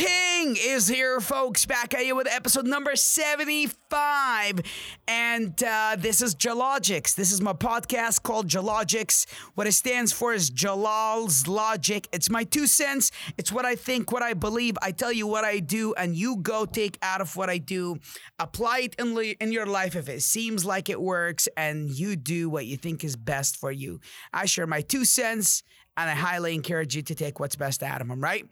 King is here, folks. Back at you with episode number 75. And uh, this is Jalogix. This is my podcast called Jalogix. What it stands for is Jalal's Logic. It's my two cents. It's what I think, what I believe. I tell you what I do, and you go take out of what I do, apply it in, li- in your life if it seems like it works, and you do what you think is best for you. I share my two cents and I highly encourage you to take what's best out of them, right?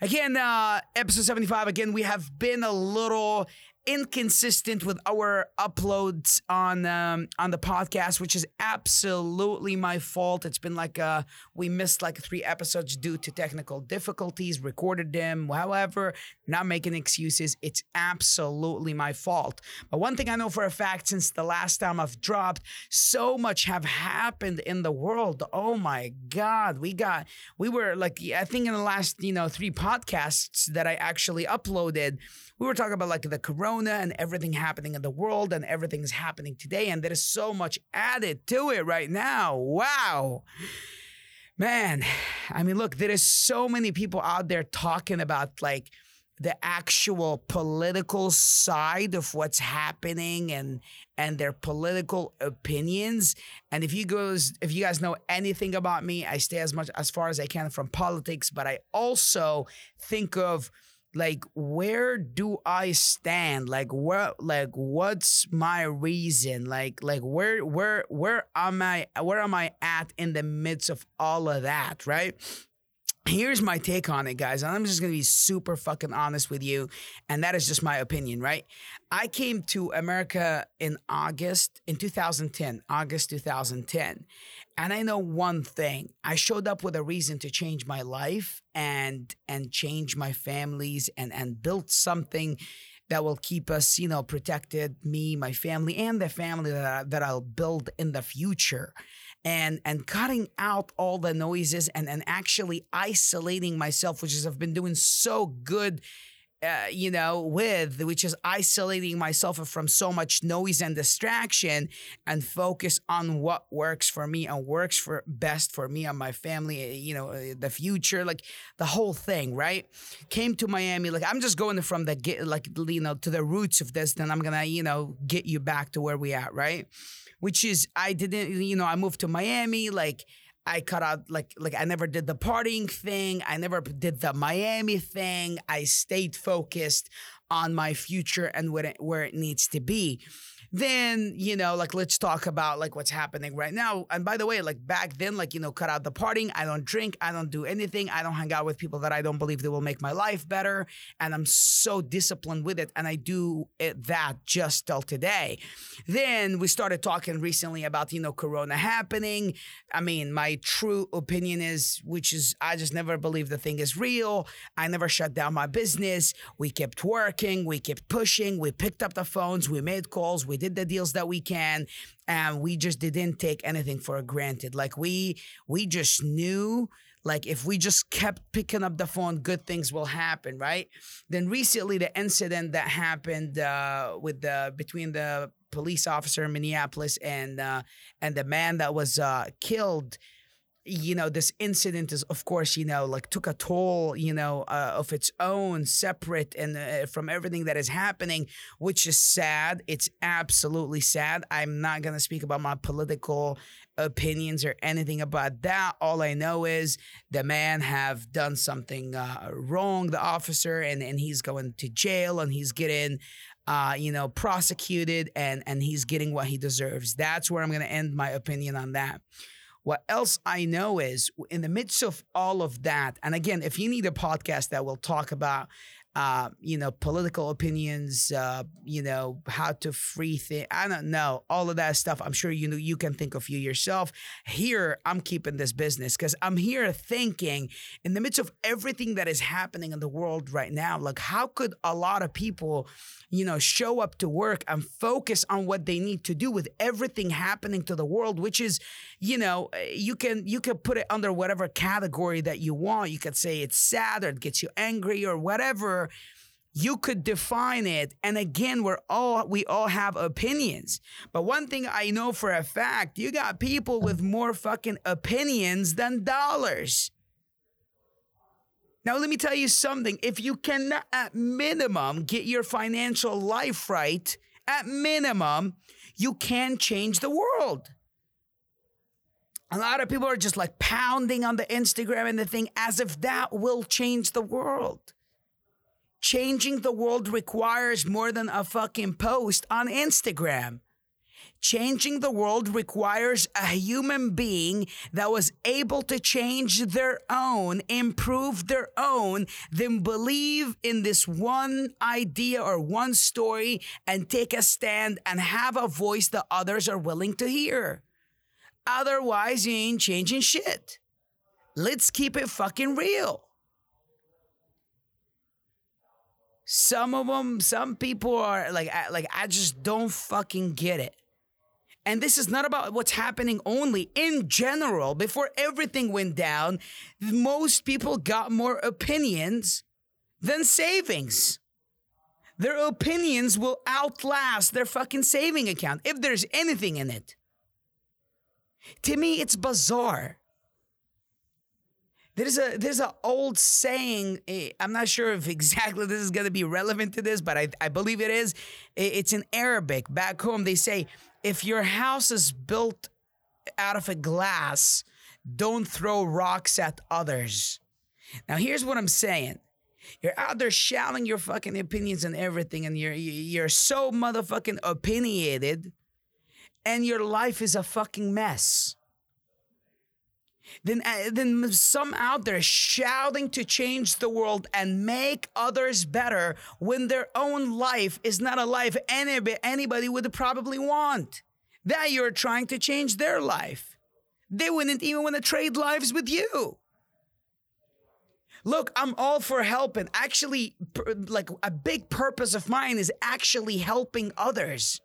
Again, uh, episode 75, again, we have been a little inconsistent with our uploads on um, on the podcast, which is absolutely my fault. It's been like uh, we missed like three episodes due to technical difficulties, recorded them. However, not making excuses. It's absolutely my fault. But one thing I know for a fact, since the last time I've dropped, so much have happened in the world. Oh my God, we got we were like I think in the last you know three podcasts that I actually uploaded we were talking about like the corona and everything happening in the world and everything's happening today and there is so much added to it right now. Wow. Man i mean look there is so many people out there talking about like the actual political side of what's happening and and their political opinions. And if you guys if you guys know anything about me i stay as much as far as i can from politics but i also think of like where do i stand? Like where like what's my reason? Like like where where where am i where am i at in the midst of all of that right Here's my take on it, guys. And I'm just gonna be super fucking honest with you. And that is just my opinion, right? I came to America in August in 2010, August 2010. And I know one thing. I showed up with a reason to change my life and and change my families and and build something that will keep us, you know, protected, me, my family, and the family that, I, that I'll build in the future and and cutting out all the noises and and actually isolating myself which is I've been doing so good uh, you know, with which is isolating myself from so much noise and distraction and focus on what works for me and works for best for me and my family, uh, you know, uh, the future, like the whole thing, right? Came to Miami, like I'm just going from the get, like, you know, to the roots of this, then I'm gonna, you know, get you back to where we at, right? Which is, I didn't, you know, I moved to Miami, like, I cut out like like I never did the partying thing. I never did the Miami thing. I stayed focused on my future and where it, where it needs to be then you know like let's talk about like what's happening right now. And by the way like back then like you know cut out the partying. I don't drink. I don't do anything. I don't hang out with people that i don't believe that will make my life better. And i'm so disciplined with it. And i do it that just till today. Then we started talking recently about you know corona happening. I mean my true opinion is which is i just never believe the thing is real. I never shut down my business. We kept working. We kept pushing. We picked up the phones. We made calls. We did the deals that we can and we just didn't take anything for granted. Like we we just knew like if we just kept picking up the phone good things will happen right? Then recently the incident that happened uh, with the between the police officer in minneapolis and uh, and the man that was uh, killed you know this incident is of course you know like took a toll you know uh, of its own separate and uh, from everything that is happening which is sad it's absolutely sad i'm not going to speak about my political opinions or anything about that all i know is the man have done something uh, wrong the officer and and he's going to jail and he's getting uh, you know, prosecuted and and he's getting what he deserves. That's where I'm going to end my opinion on that. What else I know is in the midst of all of that, and again, if you need a podcast that will talk about uh, you know, political opinions, uh, you know, how to free things. I don't know all of that stuff. I'm sure you know you can think of you yourself. Here, I'm keeping this business because I'm here thinking in the midst of everything that is happening in the world right now. Like, how could a lot of people, you know, show up to work and focus on what they need to do with everything happening to the world, which is, you know, you can you can put it under whatever category that you want. You could say it's sad or it gets you angry or whatever you could define it and again we're all we all have opinions but one thing i know for a fact you got people with more fucking opinions than dollars Now, let me tell you something. If you cannot at minimum, get your financial life right, at minimum, you can change the world. A lot of people are just like pounding on the Instagram and the thing as if that will change the world. Changing the world requires more than a fucking post on Instagram. Changing the world requires a human being that was able to change their own, improve their own, then believe in this one idea or one story and take a stand and have a voice that others are willing to hear. Otherwise, you ain't changing shit. Let's keep it fucking real. Some of them, some people are like, like I just don't fucking get it. And this is not about what's happening only. In general, before everything went down, most people got more opinions than savings. Their opinions will outlast their fucking saving account if there's anything in it. To me, it's bizarre. There's a there's an old saying. Eh, I'm not sure if exactly this is going to be relevant to this, but I, I believe it is. It's in Arabic. Back home, they say if your house is built out of a glass, don't throw rocks at others. Now, here's what I'm saying. You're out there shouting your fucking opinions and everything, and you're you're so motherfucking opinionated, and your life is a fucking mess. Then, uh, then some out there shouting to change the world and make others better when their own life is not a life anybody, anybody would probably want. That you're trying to change their life. They wouldn't even want to trade lives with you. Look, I'm all for helping. Actually, like a big purpose of mine is actually helping others.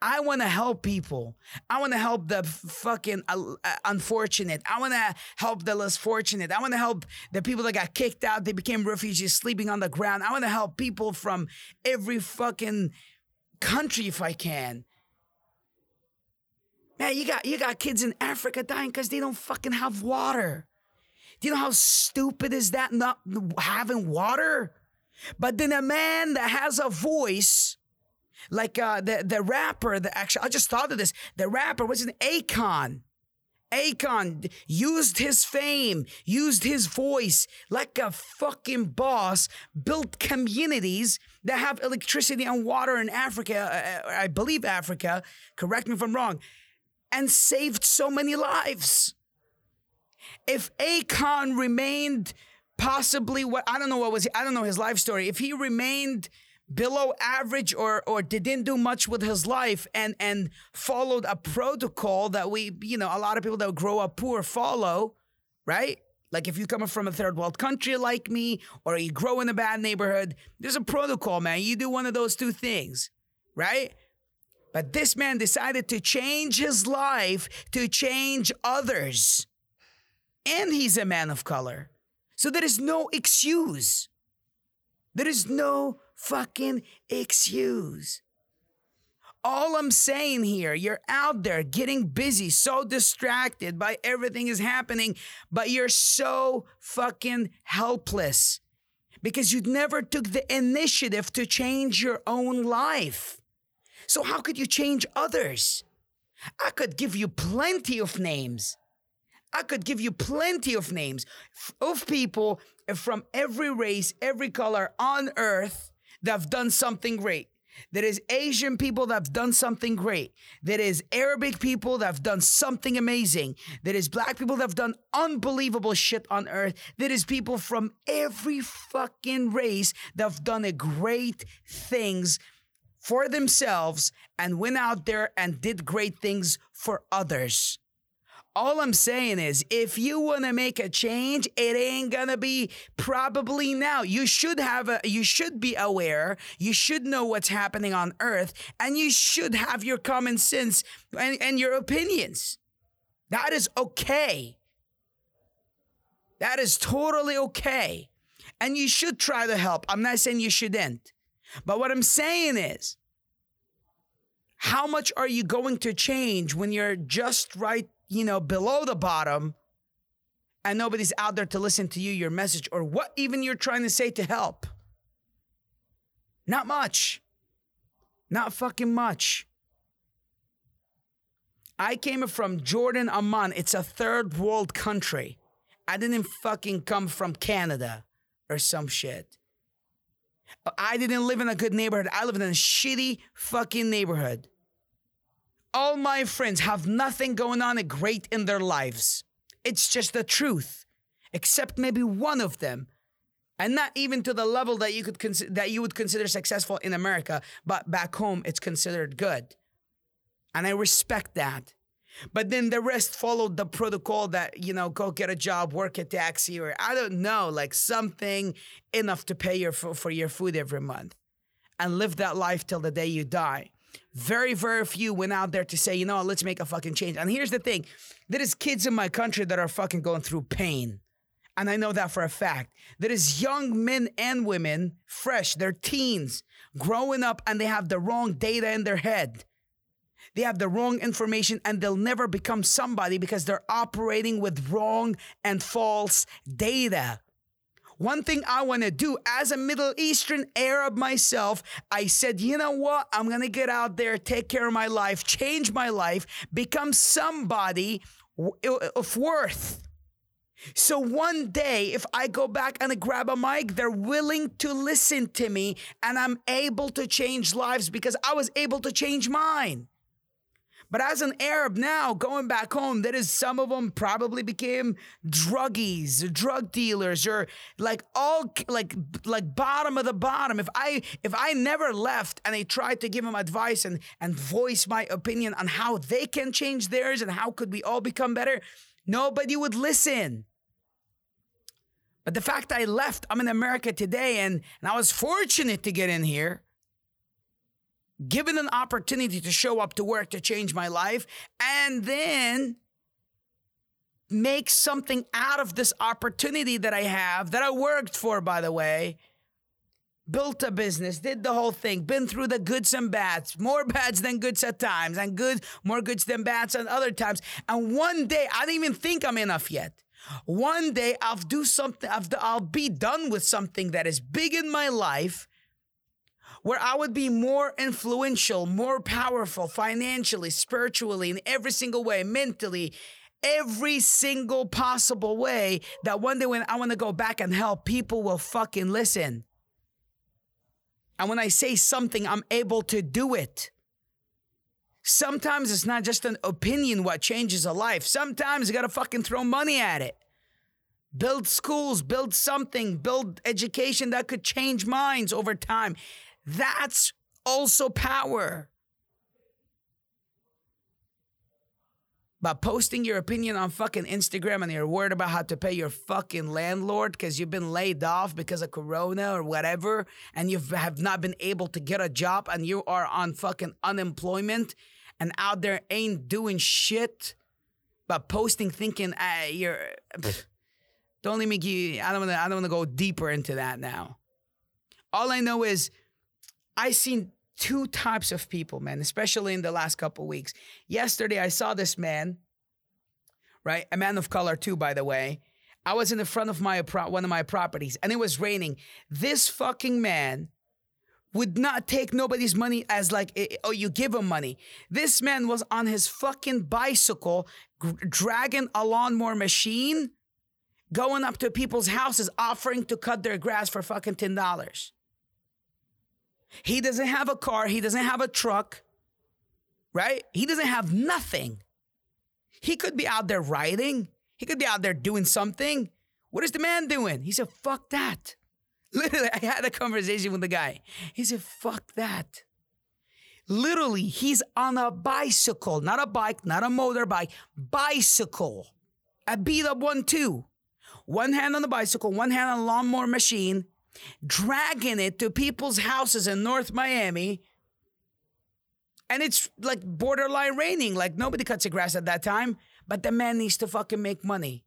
I want to help people. I want to help the fucking uh, uh, unfortunate. I want to help the less fortunate. I want to help the people that got kicked out. They became refugees sleeping on the ground. I want to help people from every fucking country if I can. Man, you got you got kids in Africa dying because they don't fucking have water. Do you know how stupid is that not having water? But then a man that has a voice like uh, the the rapper, the actual I just thought of this. The rapper was an Akon. Akon used his fame, used his voice like a fucking boss, built communities that have electricity and water in Africa, uh, uh I believe Africa, correct me if I'm wrong, and saved so many lives. If Akon remained possibly what I don't know what was I don't know his life story, if he remained below average or or didn't do much with his life and and followed a protocol that we you know a lot of people that grow up poor follow right? Like if you come from a third world country like me or you grow in a bad neighborhood there's a protocol man. You do one of those two things right? But this man decided to change his life to change others. And he's a man of color. So there is no excuse. There is no fucking excuse. All I'm saying here, you're out there getting busy, so distracted by everything is happening, but you're so fucking helpless because you never took the initiative to change your own life. So, how could you change others? I could give you plenty of names. I could give you plenty of names of people from every race, every color on earth that have done something great. There is Asian people that have done something great. There is Arabic people that have done something amazing. There is black people that have done unbelievable shit on earth. There is people from every fucking race that have done great things for themselves and went out there and did great things for others. All I'm saying is, if you want to make a change, it ain't gonna be probably now. You should have a, you should be aware. You should know what's happening on Earth, and you should have your common sense and, and your opinions. That is okay. That is totally okay. And you should try to help. I'm not saying you shouldn't. But what I'm saying is, how much are you going to change when you're just right you know, below the bottom and nobody's out there to listen to you, your message, or what even you're trying to say to help. Not much. Not fucking much. I came from Jordan, Amman. It's a third world country. I didn't fucking come from Canada or some shit. I didn't live in a good neighborhood. I lived in a shitty fucking neighborhood. All my friends have nothing going on great in their lives. It's just the truth, except maybe one of them, and not even to the level that you could consider that you would consider successful in America, but back home it's considered good, and I respect that. But then the rest followed the protocol that, you know, go get a job, work a taxi, or I don't know, like something enough to pay your for your food every month and live that life till the day you die. Very, very few went out there to say, you know, let's make a fucking change. And here's the thing there is kids in my country that are fucking going through pain. And I know that for a fact. There is young men and women, fresh, they're teens, growing up and they have the wrong data in their head. They have the wrong information and they'll never become somebody because they're operating with wrong and false data. One thing I want to do as a Middle Eastern Arab myself, I said, you know what? I'm going to get out there, take care of my life, change my life, become somebody of worth. So one day, if I go back and I grab a mic, they're willing to listen to me and I'm able to change lives because I was able to change mine. But as an Arab now, going back home, that is some of them probably became druggies, drug dealers, or like all like like bottom of the bottom. If I if I never left and I tried to give them advice and and voice my opinion on how they can change theirs and how could we all become better, nobody would listen. But the fact I left, I'm in America today, and, and I was fortunate to get in here given an opportunity to show up to work to change my life, and then make something out of this opportunity that I have that I worked for, by the way. Built a business, did the whole thing, been through the goods and bads, more bads than goods at times, and good, more goods than bads at other times. And one day, I don't even think I'm enough yet. One day, I'll do something, I'll be done with something that is big in my life where I would be more influential, more powerful financially, spiritually, in every single way, mentally, every single possible way that one day when I want to go back and help, people will fucking listen. And when I say something, I'm able to do it. Sometimes it's not just an opinion what changes a life. Sometimes you gotta fucking throw money at it. Build schools, build something, build education that could change minds over time. That's also power. by posting your opinion on fucking Instagram and you're worried about how to pay your fucking landlord because you've been laid off because of Corona or whatever, and you have not been able to get a job and you are on fucking unemployment and out there ain't doing shit, but posting thinking uh, you're. Don't let me give you. I don't want to. I don't want to go deeper into that now. All I know is I seen two types of people, man, especially in the last couple weeks. Yesterday, I saw this man, right? A man of color, too, by the way. I was in the front of my one of my properties, and it was raining. This fucking man would not take nobody's money as like, eh, eh, oh, you give him money. This man was on his fucking bicycle, dragging a lawnmower machine, going up to people's houses, offering to cut their grass for fucking ten dollars. He doesn't have a car, he doesn't have a truck, right? He doesn't have nothing. He could be out there riding, he could be out there doing something. What is the man doing? He said, fuck that. Literally, I had a conversation with the guy. He said, fuck that. Literally, he's on a bicycle, not a bike, not a motorbike, bicycle. A beat up one, too. One hand on the bicycle, one hand on a lawnmower machine, dragging it to people's houses in North Miami. And it's like borderline raining. Like nobody cuts the grass at that time. But the man needs to fucking make money.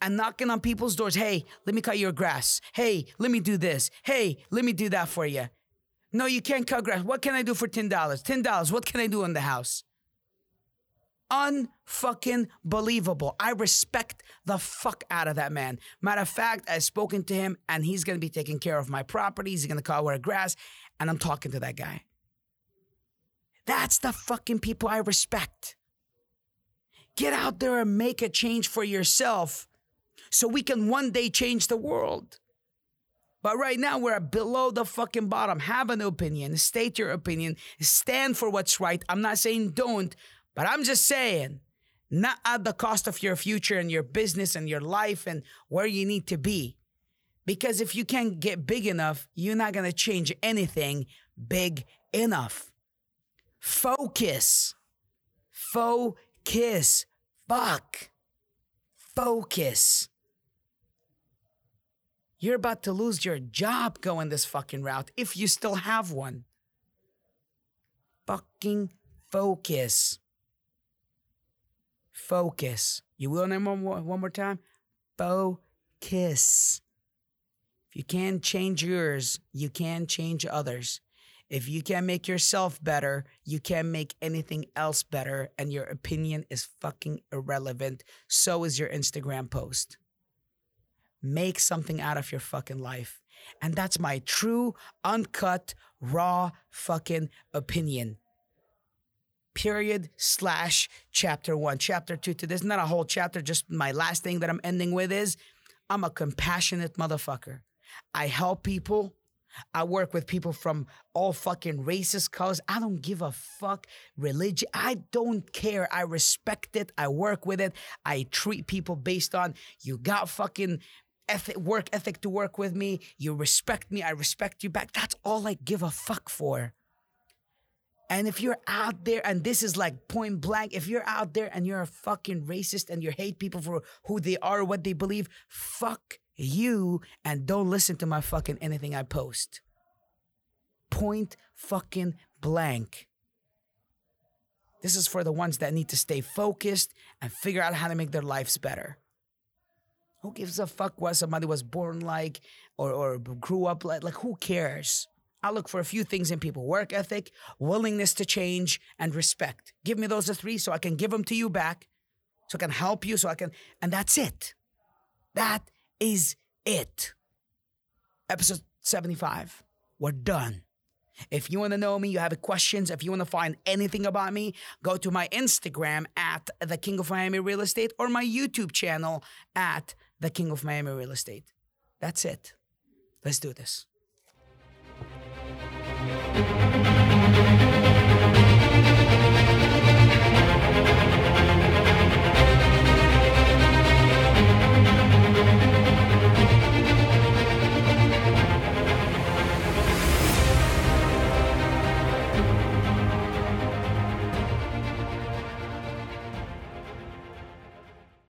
And knocking on people's doors. Hey, let me cut your grass. Hey, let me do this. Hey, let me do that for you. No, you can't cut grass. What can I do for $10? $10. What can I do in the house? Unfucking believable. I respect the fuck out of that man. Matter of fact, I've spoken to him and he's gonna be taking care of my properties. He's gonna cut our grass, and I'm talking to that guy. That's the fucking people I respect. Get out there and make a change for yourself so we can one day change the world. But right now, we're below the fucking bottom. Have an opinion, state your opinion, stand for what's right. I'm not saying don't, but I'm just saying, not at the cost of your future and your business and your life and where you need to be. Because if you can't get big enough, you're not going to change anything big enough. Focus. Focus. Fuck. Focus. You're about to lose your job going this fucking route if you still have one. Fucking focus. Focus. You will name one more, one more time? Focus. If you can change yours, you can change others. If you can make yourself better, you can make anything else better, and your opinion is fucking irrelevant. So is your Instagram post. Make something out of your fucking life. And that's my true, uncut, raw fucking opinion. Period slash chapter one. Chapter two to this, not a whole chapter, just my last thing that I'm ending with is I'm a compassionate motherfucker. I help people. I work with people from all fucking races, colors. I don't give a fuck religion. I don't care. I respect it. I work with it. I treat people based on you got fucking ethic, work ethic to work with me. You respect me. I respect you back. That's all I give a fuck for. And if you're out there, and this is like point blank, if you're out there and you're a fucking racist and you hate people for who they are, what they believe, fuck you and don't listen to my fucking anything I post. Point fucking blank. This is for the ones that need to stay focused and figure out how to make their lives better. Who gives a fuck what somebody was born like or, or grew up like? Like, who cares? I look for a few things in people work ethic, willingness to change, and respect. Give me those three so I can give them to you back, so I can help you, so I can, and that's it. That is it. Episode 75. We're done. If you want to know me, you have questions, if you want to find anything about me, go to my Instagram at the King of Miami Real Estate or my YouTube channel at the King of Miami Real Estate. That's it. Let's do this. Música